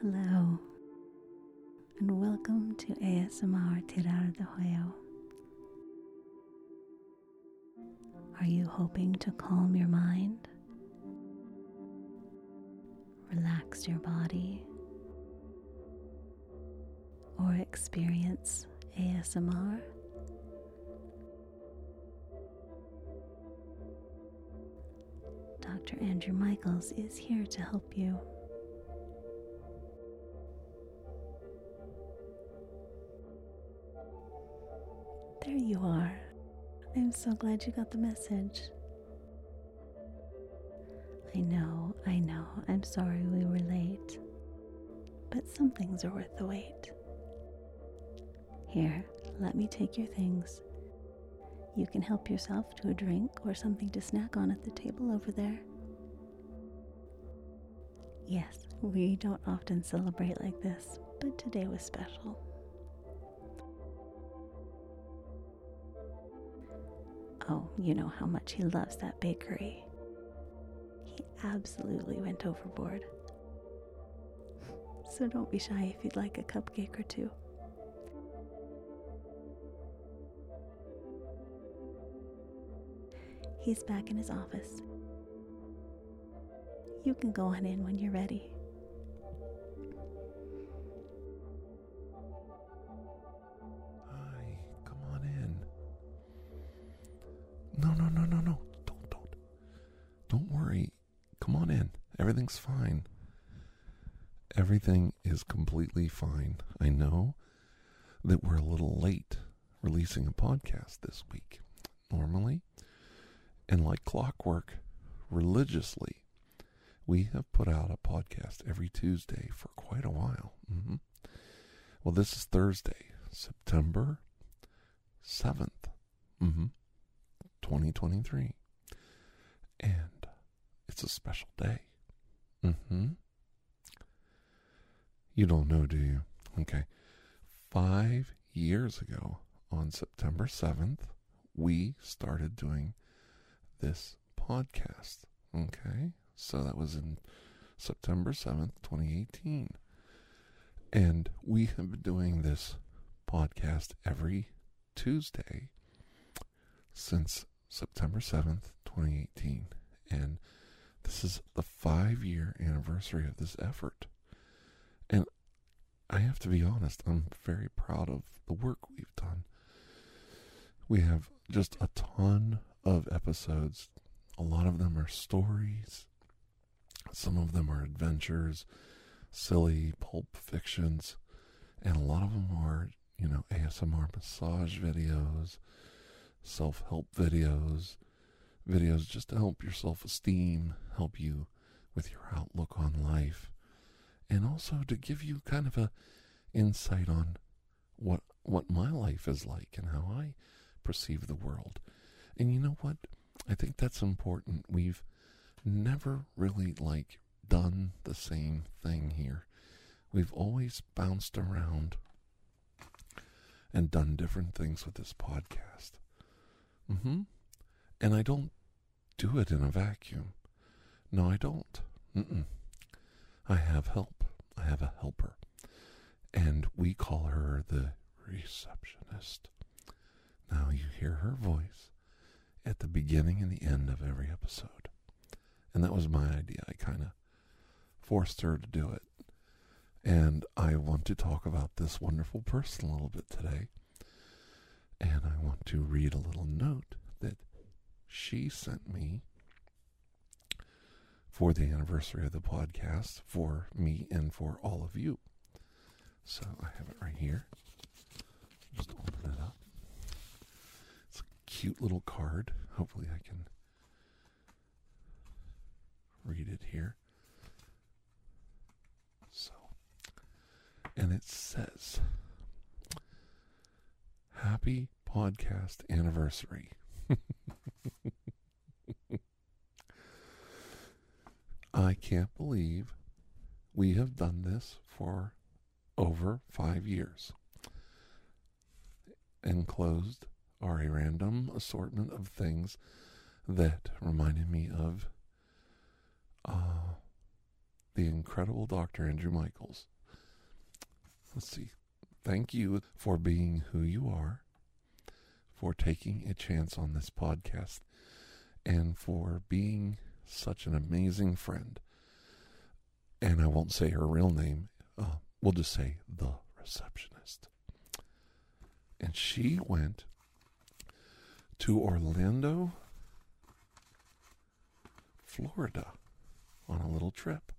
Hello, and welcome to ASMR TirarADeguello. Are you hoping to calm your mind, relax your body, or experience ASMR? Dr. Andrew Michaels is here to help you. I'm so glad you got the message. I know, I know, I'm sorry we were late. But some things are worth the wait. Here, let me take your things. You can help yourself to a drink or something to snack on at the table over there. Yes, we don't often celebrate like this, but today was special. Oh, you know how much he loves that bakery. He absolutely went overboard. So don't be shy if you'd like a cupcake or two. He's back in his office. You can go on in when you're ready. Everything's fine. Everything is completely fine. I know that we're a little late releasing a podcast this week. Normally, and like clockwork, religiously, we have put out a podcast every Tuesday for quite a while. hmm Well, this is Thursday, September 7th, mm-hmm, 2023. And it's a special day. Mm-hmm. You don't know, do you? Okay. Five years ago, on September 7th, we started doing this podcast. Okay. So that was in September 7th, 2018. And we have been doing this podcast every Tuesday since September 7th, 2018. And this is the five year anniversary of this effort. And I have to be honest, I'm very proud of the work we've done. We have just a ton of episodes. A lot of them are stories, some of them are adventures, silly pulp fictions, and a lot of them are, you know, ASMR massage videos, self help videos, videos just to help your self esteem, help you with your outlook on life, and also to give you kind of a insight on what what my life is like and how I perceive the world. And you know what? I think that's important. We've never really like done the same thing here. We've always bounced around and done different things with this podcast. Mhm. And I don't do it in a vacuum. No, I don't. Mm-mm. I have help. I have a helper. And we call her the receptionist. Now you hear her voice at the beginning and the end of every episode. And that was my idea. I kind of forced her to do it. And I want to talk about this wonderful person a little bit today. And I want to read a little note that she sent me for the anniversary of the podcast for me and for all of you. So I have it right here. Just open it up. It's a cute little card. Hopefully, I can read it here. So, and it says, Happy podcast anniversary. I can't believe we have done this for over five years. Enclosed are a random assortment of things that reminded me of uh, the incredible Dr. Andrew Michaels. Let's see. Thank you for being who you are, for taking a chance on this podcast, and for being such an amazing friend. And I won't say her real name, uh, we'll just say the receptionist. And she went to Orlando, Florida on a little trip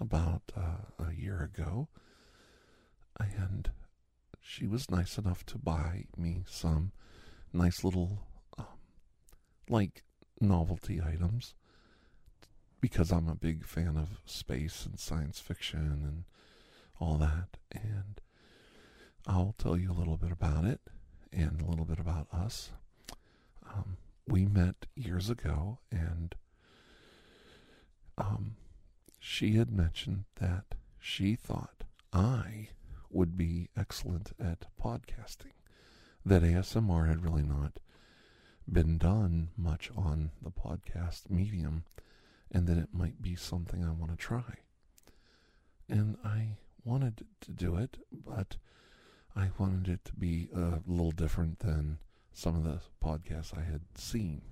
about uh, a year ago. And she was nice enough to buy me some nice little, um, like, novelty items because I'm a big fan of space and science fiction and all that. And I'll tell you a little bit about it and a little bit about us. Um, we met years ago, and um, she had mentioned that she thought I would be excellent at podcasting, that ASMR had really not been done much on the podcast medium, and that it might be something I want to try. And I wanted to do it, but I wanted it to be a little different than some of the podcasts I had seen.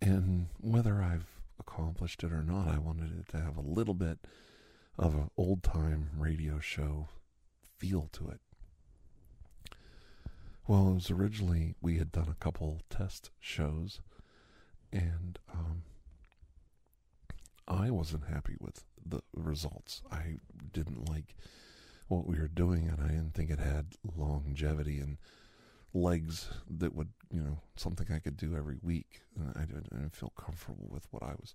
And whether I've accomplished it or not, I wanted it to have a little bit of an old time radio show feel to it. Well, it was originally, we had done a couple test shows, and um, I wasn't happy with the results. I didn't like what we were doing, and I didn't think it had longevity and legs that would, you know, something I could do every week. And I didn't feel comfortable with what I was,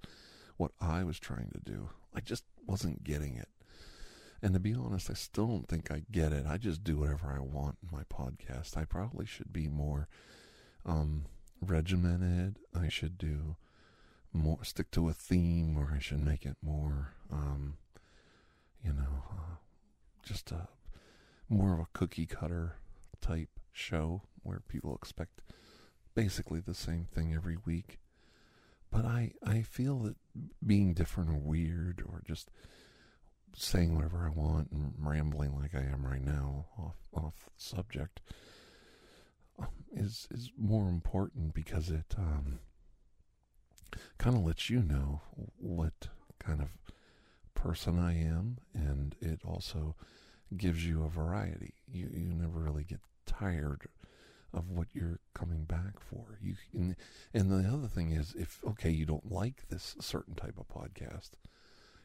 what I was trying to do. I just wasn't getting it. And to be honest, I still don't think I get it. I just do whatever I want in my podcast. I probably should be more um, regimented. I should do more, stick to a theme, or I should make it more, um, you know, uh, just a more of a cookie cutter type show where people expect basically the same thing every week. But I, I feel that being different or weird or just saying whatever I want and rambling like I am right now off off subject um, is is more important because it um, kind of lets you know what kind of person I am, and it also gives you a variety. You you never really get tired of what you're coming back for. You and, and the other thing is if okay, you don't like this certain type of podcast,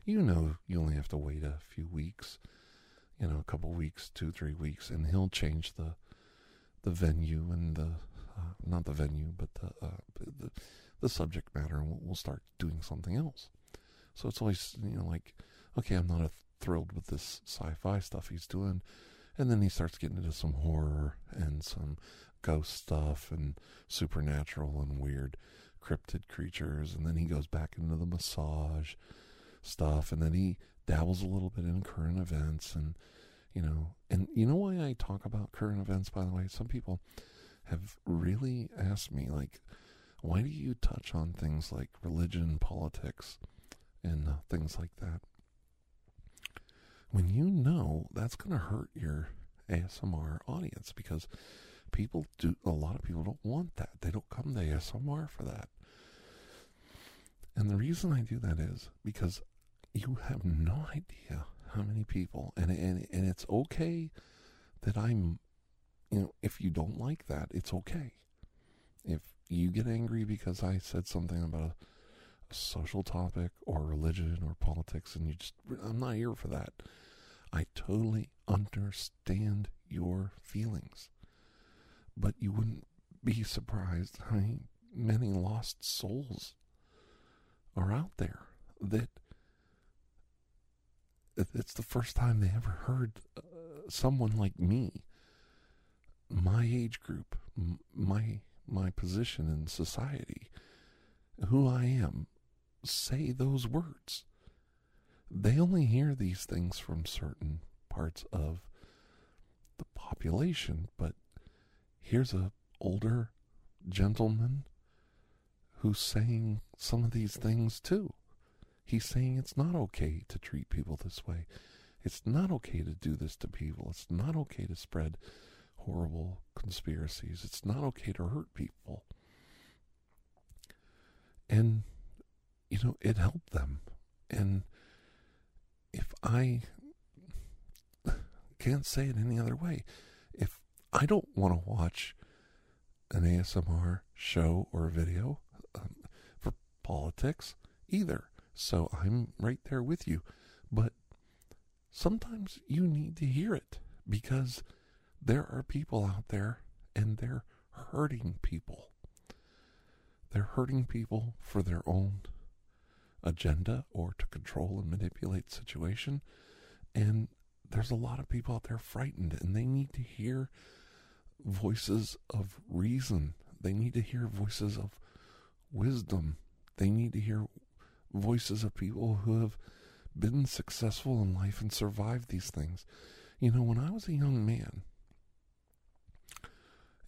you know you only have to wait a few weeks, you know, a couple weeks, two, three weeks, and he'll change the the venue and the uh, not the venue, but the, uh, the the subject matter, and we'll, we'll start doing something else. So it's always you know like, okay, I'm not thrilled with this sci-fi stuff he's doing, and then he starts getting into some horror and some ghost stuff and supernatural and weird cryptid creatures, and then he goes back into the massage stuff, and then he dabbles a little bit in current events, and you know, and you know why I talk about current events. By the way, some people have really asked me, like, why do you touch on things like religion, politics, and uh, things like that? When you know that's going to hurt your ASMR audience because people do a lot of people don't want that. They don't come to ASMR for that. And the reason I do that is because you have no idea how many people and and and it's okay that I'm you know, if you don't like that, it's okay. If you get angry because I said something about a, a social topic or religion or politics and you just I'm not here for that. I totally understand your feelings. But you wouldn't be surprised how many lost souls are out there that it's the first time they ever heard uh, someone like me, my age group, my my position in society, who I am, say those words. They only hear these things from certain parts of the population, but here's a older gentleman who's saying some of these things too. He's saying it's not okay to treat people this way. It's not okay to do this to people. It's not okay to spread horrible conspiracies. It's not okay to hurt people. And, you know, it helped them. And if I can't say it any other way, if I don't want to watch an ASMR show or a video um, politics either, so I'm right there with you. But sometimes you need to hear it because there are people out there and they're hurting people. They're hurting people for their own agenda or to control and manipulate situation. And there's a lot of people out there frightened and they need to hear voices of reason. They need to hear voices of wisdom. They need to hear voices of people who have been successful in life and survived these things. You know, when I was a young man,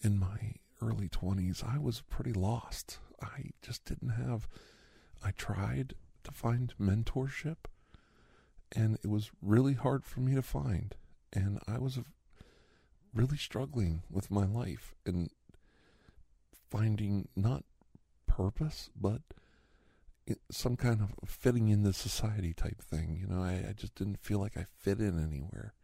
in my early 20s, I was pretty lost. I just didn't have, I tried to find mentorship, and it was really hard for me to find. And I was really struggling with my life and finding not purpose, but some kind of fitting in the society type thing. You know, I, I just didn't feel like I fit in anywhere.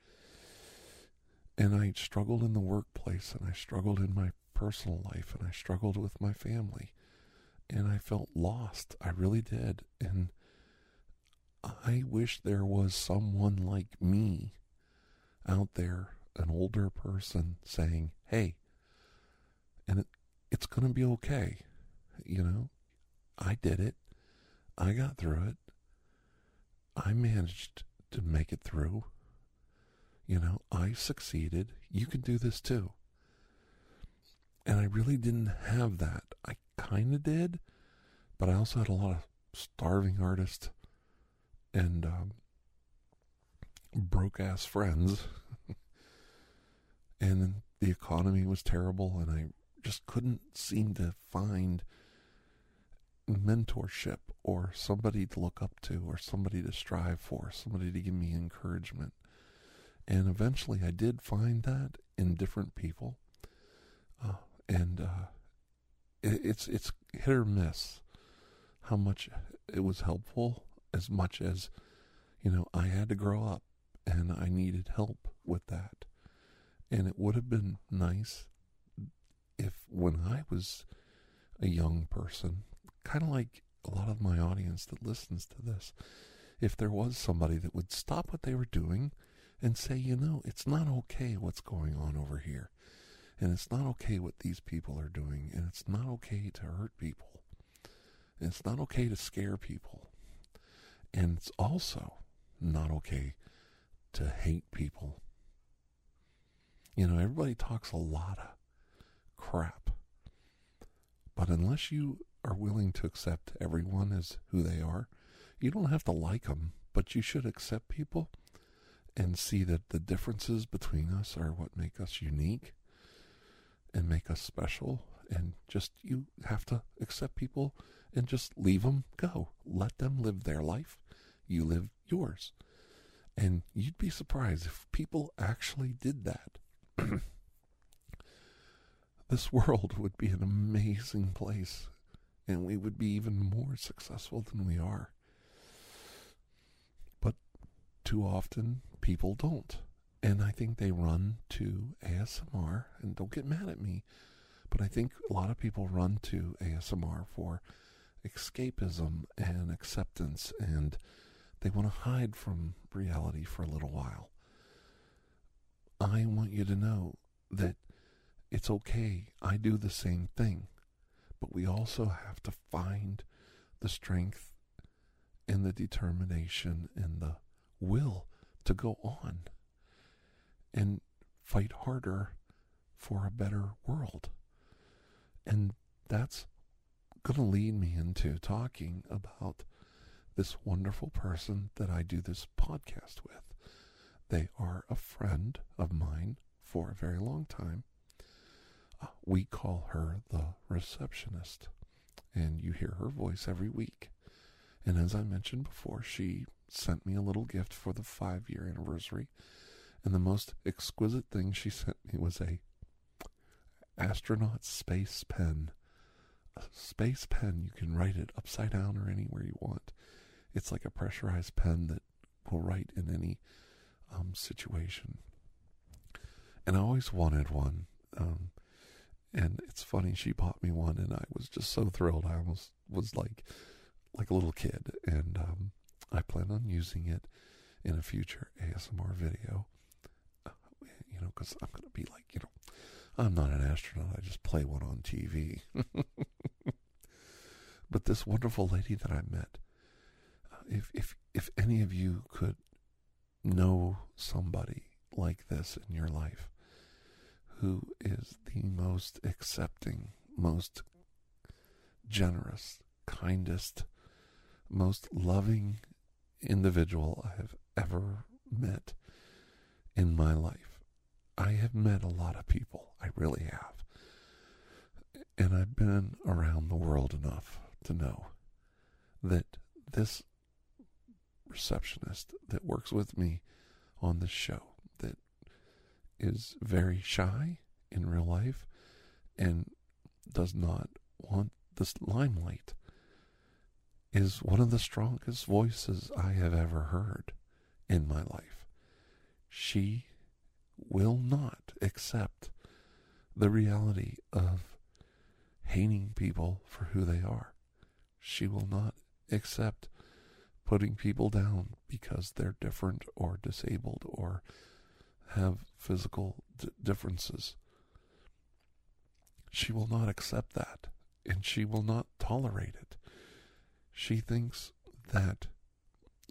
And I struggled in the workplace and I struggled in my personal life and I struggled with my family. And I felt lost. I really did. And I wish there was someone like me out there, an older person, saying, hey, and it, it's going to be okay. You know, I did it. I got through it. I managed to make it through. You know, I succeeded. You can do this too. And I really didn't have that. I kind of did, but I also had a lot of starving artists and um, broke ass friends. and the economy was terrible, and I just couldn't seem to find mentorship or somebody to look up to or somebody to strive for, somebody to give me encouragement. And eventually I did find that in different people. Uh, and uh, it, it's it's hit or miss how much it was helpful as much as you know I had to grow up and I needed help with that. And it would have been nice if when I was a young person, kind of like a lot of my audience that listens to this, if there was somebody that would stop what they were doing and say, you know, it's not okay what's going on over here. And it's not okay what these people are doing. And it's not okay to hurt people. And it's not okay to scare people. And it's also not okay to hate people. You know, everybody talks a lot of crap. But unless you are willing to accept everyone as who they are, you don't have to like them, but you should accept people and see that the differences between us are what make us unique and make us special. And just you have to accept people and just leave them go. Let them live their life. You live yours. And you'd be surprised if people actually did that. this world would be an amazing place and we would be even more successful than we are. But too often, people don't. And I think they run to ASMR, and don't get mad at me, but I think a lot of people run to ASMR for escapism and acceptance, and they want to hide from reality for a little while. I want you to know that it's okay. I do the same thing. But we also have to find the strength and the determination and the will to go on and fight harder for a better world. And that's going to lead me into talking about this wonderful person that I do this podcast with. They are a friend of mine for a very long time. We call her the receptionist, and you hear her voice every week. And as I mentioned before, she sent me a little gift for the five year anniversary. And the most exquisite thing she sent me was a astronaut space pen. A space pen, you can write it upside down or anywhere you want. It's like a pressurized pen that will write in any um, situation. And I always wanted one. Um, and it's funny, she bought me one, and I was just so thrilled. I almost was like, like a little kid. And um, I plan on using it in a future ASMR video. Uh, you know, because I'm to be like, you know, I'm not an astronaut. I just play one on TV. but this wonderful lady that I met, uh, if if if any of you could know somebody like this in your life, who is the most accepting, most generous, kindest, most loving individual I have ever met in my life. I have met a lot of people, I really have. And I've been around the world enough to know that this receptionist that works with me on the show is very shy in real life and does not want this limelight is one of the strongest voices I have ever heard in my life. She will not accept the reality of hating people for who they are. She will not accept putting people down because they're different or disabled or have physical d- differences. She will not accept that and she will not tolerate it. She thinks that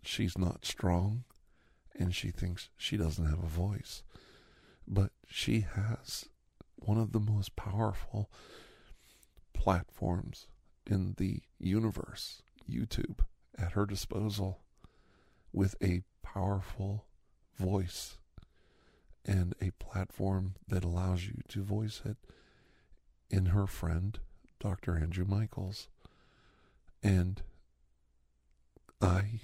she's not strong and she thinks she doesn't have a voice. But she has one of the most powerful platforms in the universe, YouTube, at her disposal with a powerful voice and a platform that allows you to voice it in her friend, Dr. Andrew Michaels. And I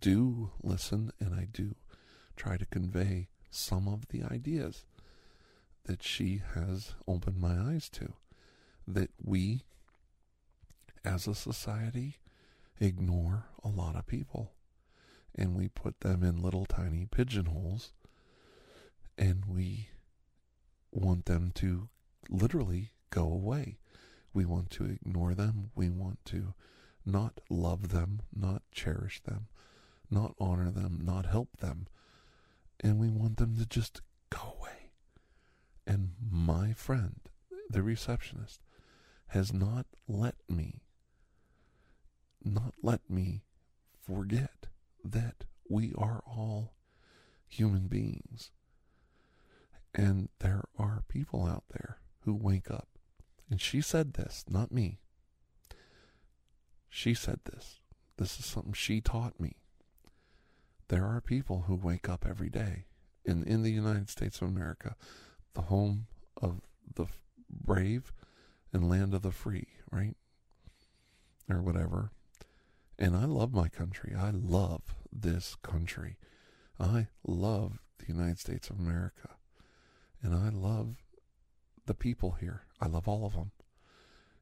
do listen and I do try to convey some of the ideas that she has opened my eyes to. That we, as a society, ignore a lot of people and we put them in little tiny pigeonholes and we want them to literally go away. We want to ignore them. We want to not love them, not cherish them, not honor them, not help them. And we want them to just go away. And my friend, the receptionist, has not let me, not let me forget that we are all human beings. And there are people out there who wake up. And she said this, not me. She said this. This is something she taught me. There are people who wake up every day in, in the United States of America, the home of the brave and land of the free, right? Or whatever. And I love my country. I love this country. I love the United States of America. And I love the people here. I love all of them.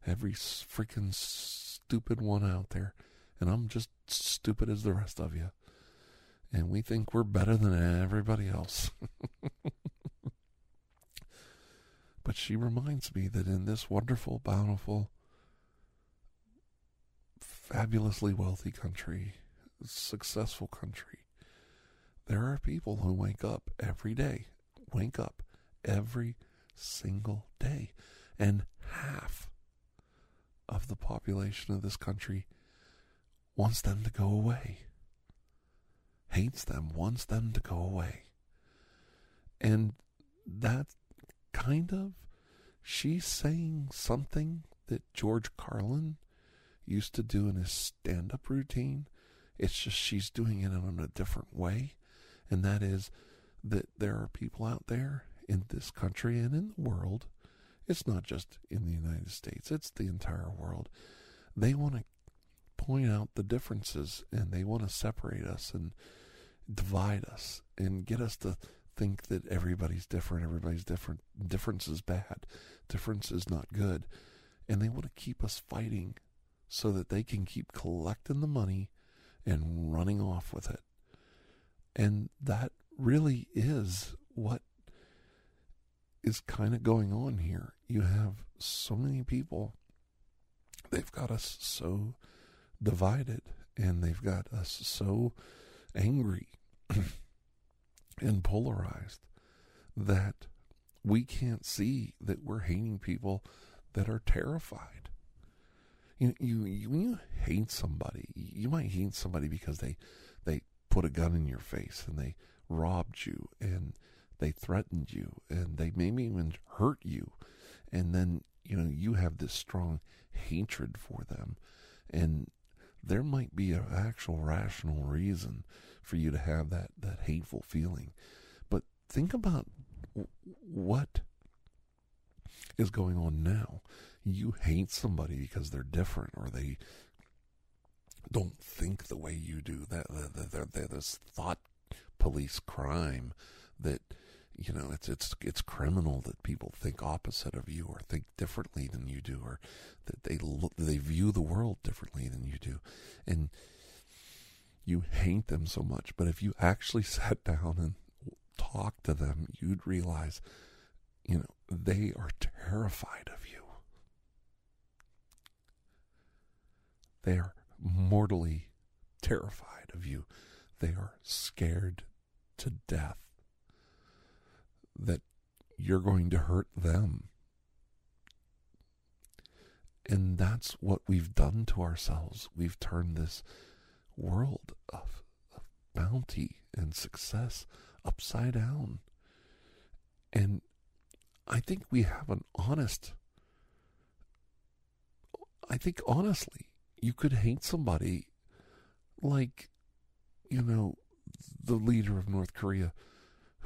Every freaking stupid one out there. And I'm just stupid as the rest of you. And we think we're better than everybody else. but she reminds me that in this wonderful, bountiful, fabulously wealthy country, successful country, there are people who wake up every day, wake up every single day. And half of the population of this country wants them to go away, hates them, wants them to go away. And that kind of, she's saying something that George Carlin used to do in his stand up routine. It's just she's doing it in a different way. And that is that there are people out there in this country and in the world it's not just in the United States, it's the entire world. They want to point out the differences and they want to separate us and divide us and get us to think that everybody's different, everybody's different. Difference is bad, difference is not good. And they want to keep us fighting so that they can keep collecting the money and running off with it. And that really is what is kind of going on here. You have so many people, they've got us so divided and they've got us so angry and polarized that we can't see that we're hating people that are terrified. You, you, you when you hate somebody, you might hate somebody because they they put a gun in your face and they robbed you and they threatened you and they maybe even hurt you. And then you know you have this strong hatred for them. And there might be an actual rational reason for you to have that that hateful feeling. But think about what is going on now. You hate somebody because they're different or they don't think the way you do. That this thought police crime that you know it's it's it's criminal that people think opposite of you or think differently than you do or that they look they view the world differently than you do. And you hate them so much but if you actually sat down and talked to them you'd realize you know they are terrified of you. They are mortally terrified of you. They are scared to death that you're going to hurt them. And that's what we've done to ourselves. We've turned this world of, of bounty and success upside down. And I think we have an honest, I think honestly, you could hate somebody like, you know, the leader of North Korea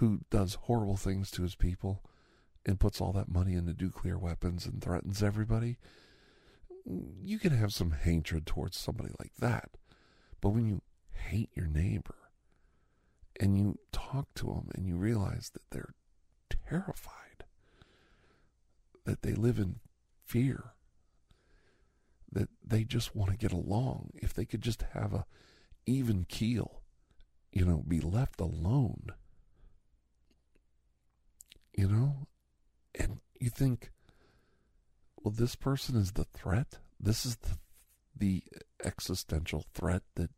who does horrible things to his people and puts all that money into nuclear weapons and threatens everybody, you can have some hatred towards somebody like that. But when you hate your neighbor and you talk to them and you realize that they're terrified, that they live in fear, that they just want to get along, if they could just have a even keel, you know, be left alone you know? And you think, well, this person is the threat. This is the, the existential threat that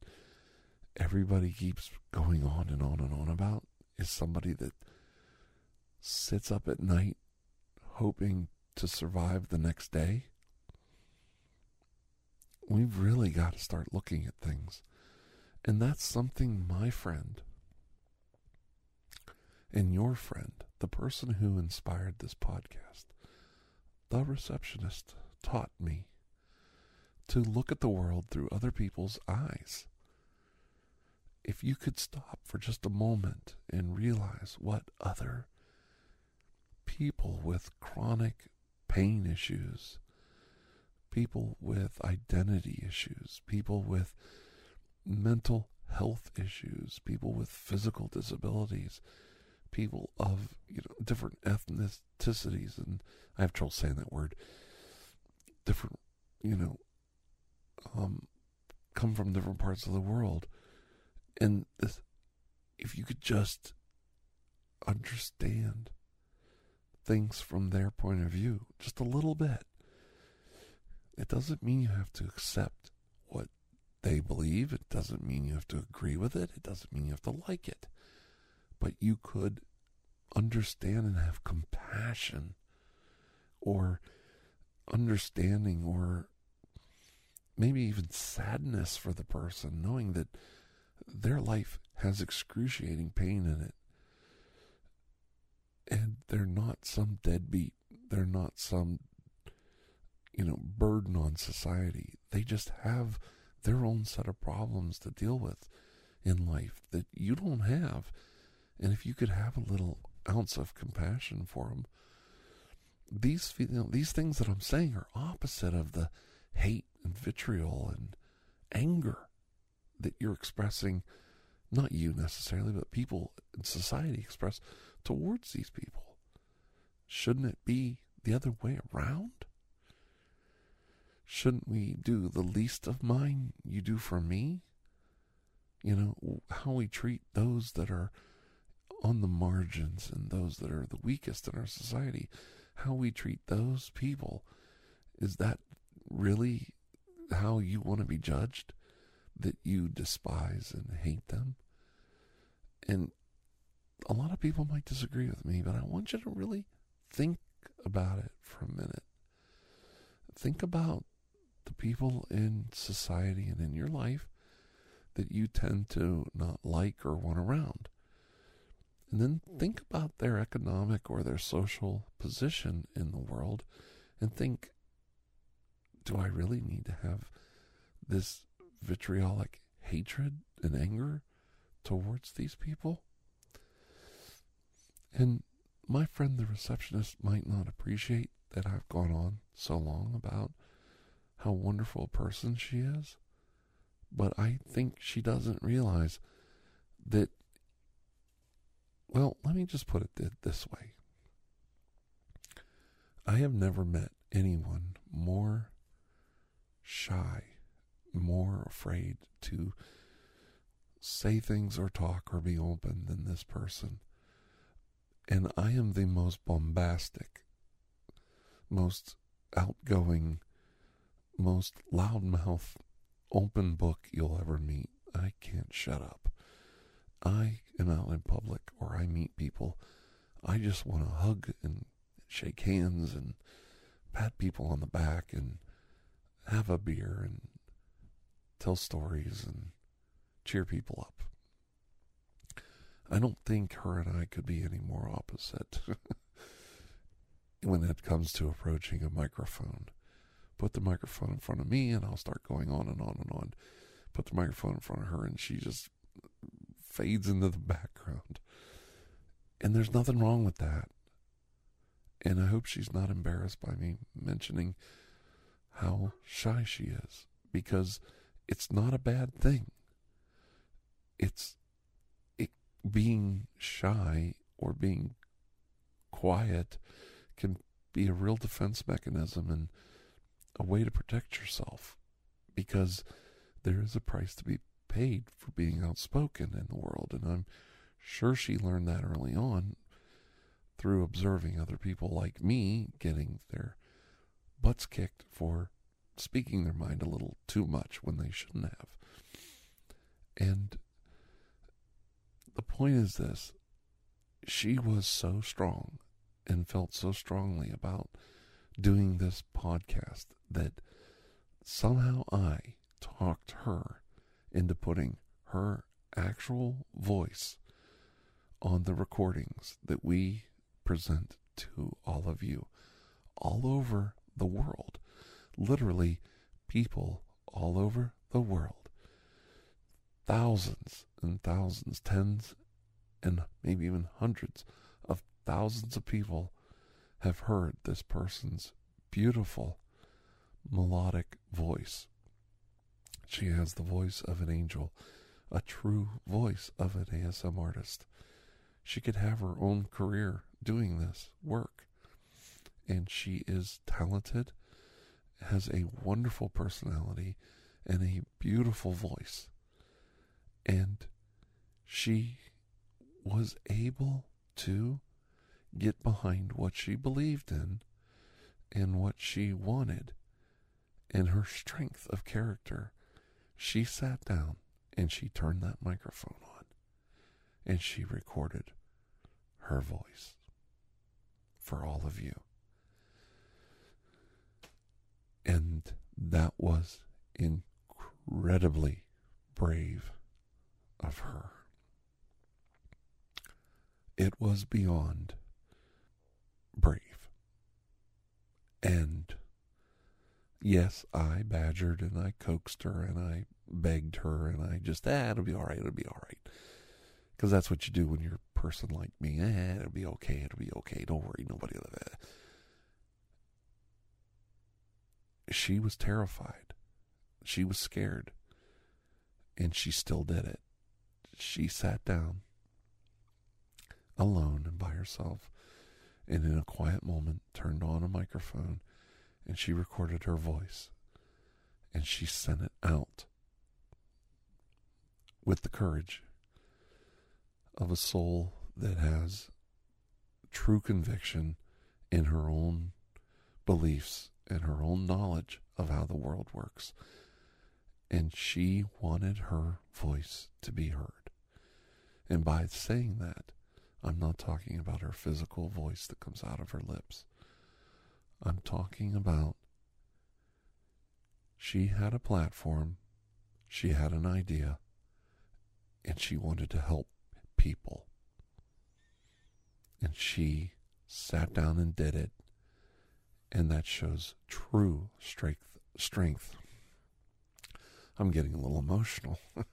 everybody keeps going on and on and on about is somebody that sits up at night hoping to survive the next day. We've really got to start looking at things. And that's something my friend and your friend the person who inspired this podcast, the receptionist, taught me to look at the world through other people's eyes. If you could stop for just a moment and realize what other people with chronic pain issues, people with identity issues, people with mental health issues, people with physical disabilities, people of you know different ethnicities, and I have trouble saying that word. Different, you know, um, come from different parts of the world, and this, if you could just understand things from their point of view just a little bit. It doesn't mean you have to accept what they believe. It doesn't mean you have to agree with it. It doesn't mean you have to like it but you could understand and have compassion or understanding or maybe even sadness for the person, knowing that their life has excruciating pain in it. And they're not some deadbeat. They're not some, you know, burden on society. They just have their own set of problems to deal with in life that you don't have. And if you could have a little ounce of compassion for them, these you know, these things that I'm saying are opposite of the hate and vitriol and anger that you're expressing, not you necessarily, but people in society express towards these people? Shouldn't it be the other way around? Shouldn't we do the least of mine you do for me? You know, how we treat those that are on the margins and those that are the weakest in our society, how we treat those people, is that really how you want to be judged? That you despise and hate them? And a lot of people might disagree with me, but I want you to really think about it for a minute. Think about the people in society and in your life that you tend to not like or want around. And then think about their economic or their social position in the world and think do I really need to have this vitriolic hatred and anger towards these people? And my friend, the receptionist, might not appreciate that I've gone on so long about how wonderful a person she is, but I think she doesn't realize that. Well, let me just put it this way I have never met anyone more shy, more afraid to say things or talk or be open than this person. And I am the most bombastic, most outgoing, most loudmouth, open book you'll ever meet. I can't shut up. I am out in public or I meet people. I just want to hug and shake hands and pat people on the back and have a beer and tell stories and cheer people up. I don't think her and I could be any more opposite when it comes to approaching a microphone. Put the microphone in front of me and I'll start going on and on and on. Put the microphone in front of her and she just fades into the background. And there's nothing wrong with that. And I hope she's not embarrassed by me mentioning how shy she is because it's not a bad thing. It's it, being shy or being quiet can be a real defense mechanism and a way to protect yourself because there is a price to be paid for being outspoken in the world. And I'm sure she learned that early on through observing other people like me getting their butts kicked for speaking their mind a little too much when they shouldn't have. And the point is this she was so strong and felt so strongly about doing this podcast that somehow I talked her into putting her actual voice on the recordings that we present to all of you all over the world. Literally, people all over the world. Thousands and thousands, tens and maybe even hundreds of thousands of people have heard this person's beautiful melodic voice. She has the voice of an angel, a true voice of an ASMR artist. She could have her own career doing this work and she is talented, has a wonderful personality, and a beautiful voice. And she was able to get behind what she believed in and what she wanted and her strength of character. She sat down and she turned that microphone on and she recorded her voice for all of you. And that was incredibly brave of her. It was beyond brave. And yes, I badgered and I coaxed her and I begged her and I just, ah, it'll be all right, it'll be all right. Because that's what you do when you're a person like me. Eh, it'll be okay, it'll be okay. Don't worry, nobody. Blah, blah she was terrified. She was scared. And she still did it. She sat down alone and by herself and in a quiet moment turned on a microphone and she recorded her voice and she sent it out with the courage of a soul that has true conviction in her own beliefs and her own knowledge of how the world works. And she wanted her voice to be heard. And by saying that, I'm not talking about her physical voice that comes out of her lips. I'm talking about she had a platform, she had an idea, and she wanted to help people. And she sat down and did it. And that shows true strength strength. I'm getting a little emotional.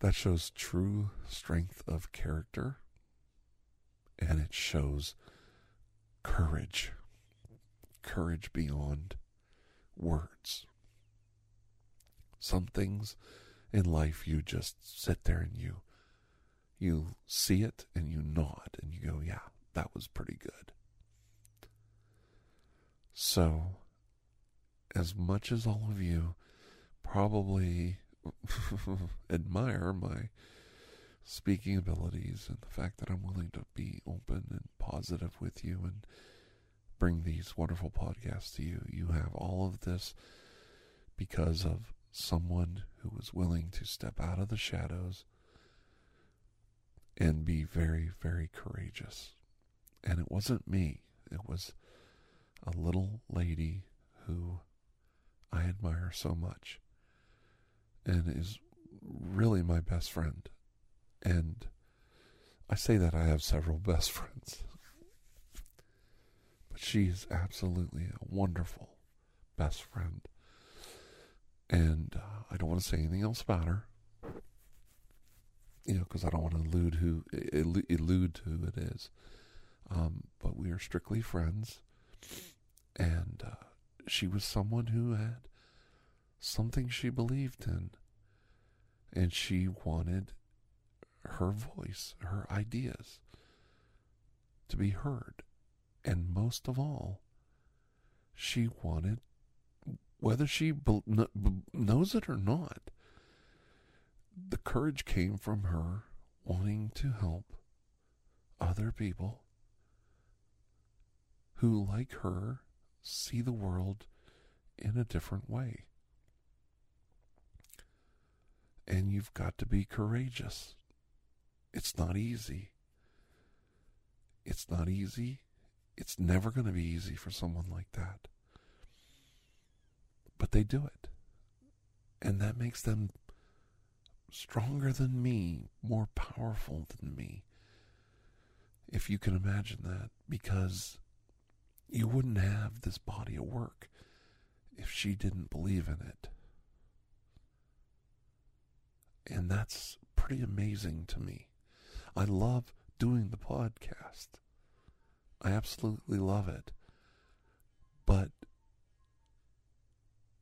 that shows true strength of character and it shows courage. Courage beyond words. Some things in life you just sit there and you you see it and you nod and you go, yeah, that was pretty good. So, as much as all of you probably admire my speaking abilities and the fact that I'm willing to be open and positive with you and bring these wonderful podcasts to you. You have all of this because of someone who was willing to step out of the shadows and be very, very courageous. And it wasn't me, it was a little lady who I admire so much and is really my best friend. And I say that I have several best friends. But she is absolutely a wonderful best friend. And uh, I don't want to say anything else about her. You know, because I don't want to allude who elude to who it is. Um, but we are strictly friends, and uh, she was someone who had something she believed in, and she wanted her voice, her ideas to be heard. And most of all, she wanted, whether she be- knows it or not, the courage came from her wanting to help other people who, like her, see the world in a different way. And you've got to be courageous. It's not easy. It's not easy. It's never going to be easy for someone like that. But they do it. And that makes them stronger than me, more powerful than me. If you can imagine that, because you wouldn't have this body of work if she didn't believe in it. And that's pretty amazing to me. I love doing the podcast. I absolutely love it. But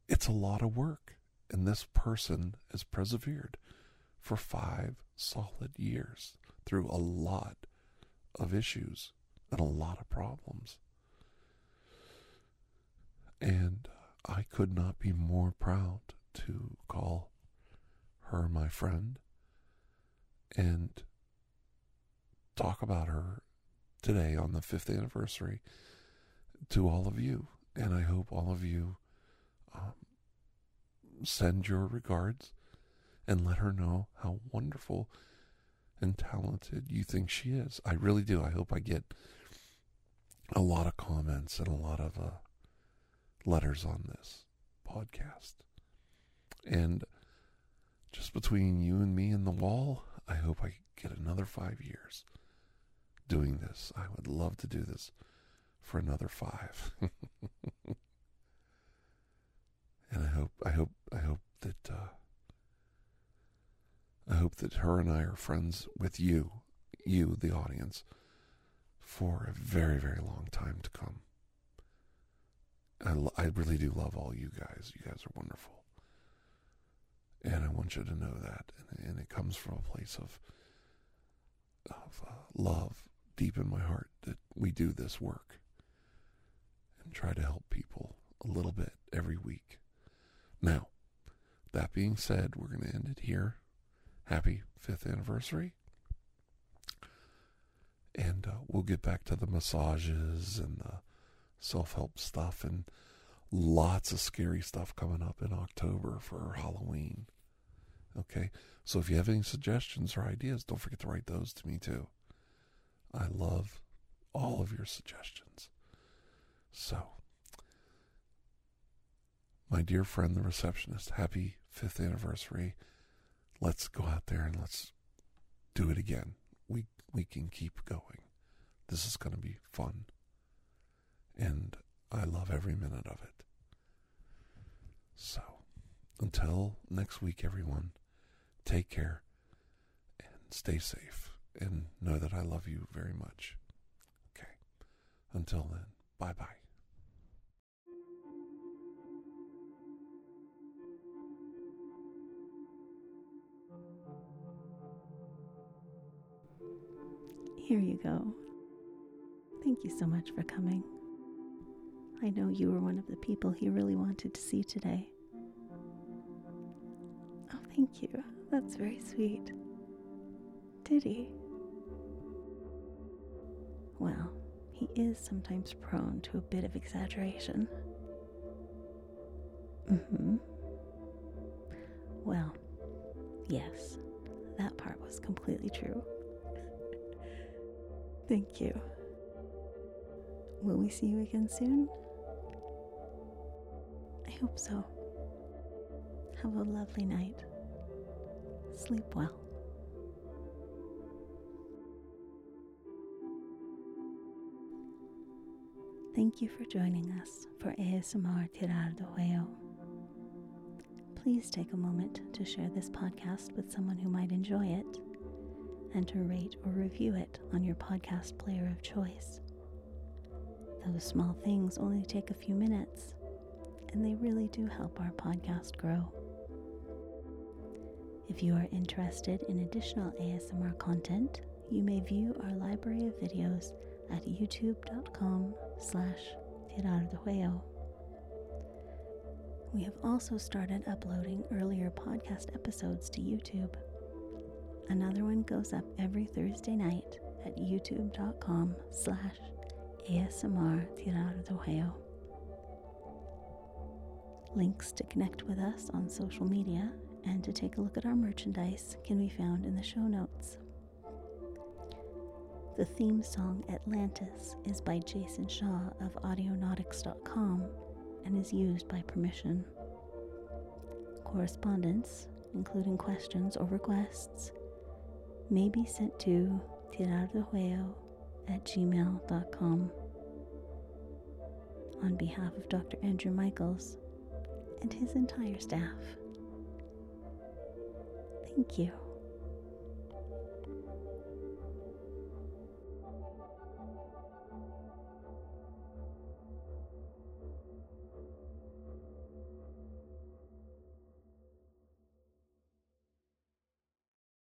it's a lot of work. And this person has persevered for five solid years through a lot of issues and a lot of problems. And I could not be more proud to call her my friend and talk about her today on the fifth anniversary to all of you. And I hope all of you um, send your regards and let her know how wonderful and talented you think she is. I really do. I hope I get a lot of comments and a lot of uh, letters on this podcast. And just between you and me and the wall, I hope I get another five years doing this. I would love to do this for another five. and I hope, I hope, I hope that, uh, I hope that her and I are friends with you, you, the audience, for a very, very long time to come. I, I really do love all you guys. You guys are wonderful. And I want you to know that. And, and it comes from a place of, of uh, love deep in my heart that we do this work and try to help people a little bit every week. Now, that being said, we're going to end it here. Happy fifth anniversary. And uh, we'll get back to the massages and the self help stuff and lots of scary stuff coming up in October for Halloween. Okay, so if you have any suggestions or ideas, don't forget to write those to me too. I love all of your suggestions. So, my dear friend, the receptionist, happy fifth anniversary. Let's go out there and let's do it again. We we can keep going. This is going to be fun. And I love every minute of it. So, until next week, everyone, take care and stay safe and know that I love you very much. Okay. Until then, bye bye. Here you go. Thank you so much for coming. I know you were one of the people he really wanted to see today. Oh, thank you. That's very sweet. Did he? Well, he is sometimes prone to a bit of exaggeration. Mm hmm. Well, yes, that part was completely true. Thank you. Will we see you again soon? I hope so. Have a lovely night. Sleep well. Thank you for joining us for ASMR TirarADeguello. Please take a moment to share this podcast with someone who might enjoy it and to rate or review it on your podcast player of choice. Those small things only take a few minutes, and they really do help our podcast grow. If you are interested in additional ASMR content, you may view our library of videos at youtube.com slash. We have also started uploading earlier podcast episodes to YouTube. Another one goes up every Thursday night at youtube.com slash ASMR. Links to connect with us on social media and to take a look at our merchandise can be found in the show notes. The theme song Atlantis is by Jason Shaw of Audionautix.com and is used by permission. Correspondence, including questions or requests, may be sent to TirarADeguello at gmail.com. On behalf of Dr. Andrew Michaels and his entire staff, thank you.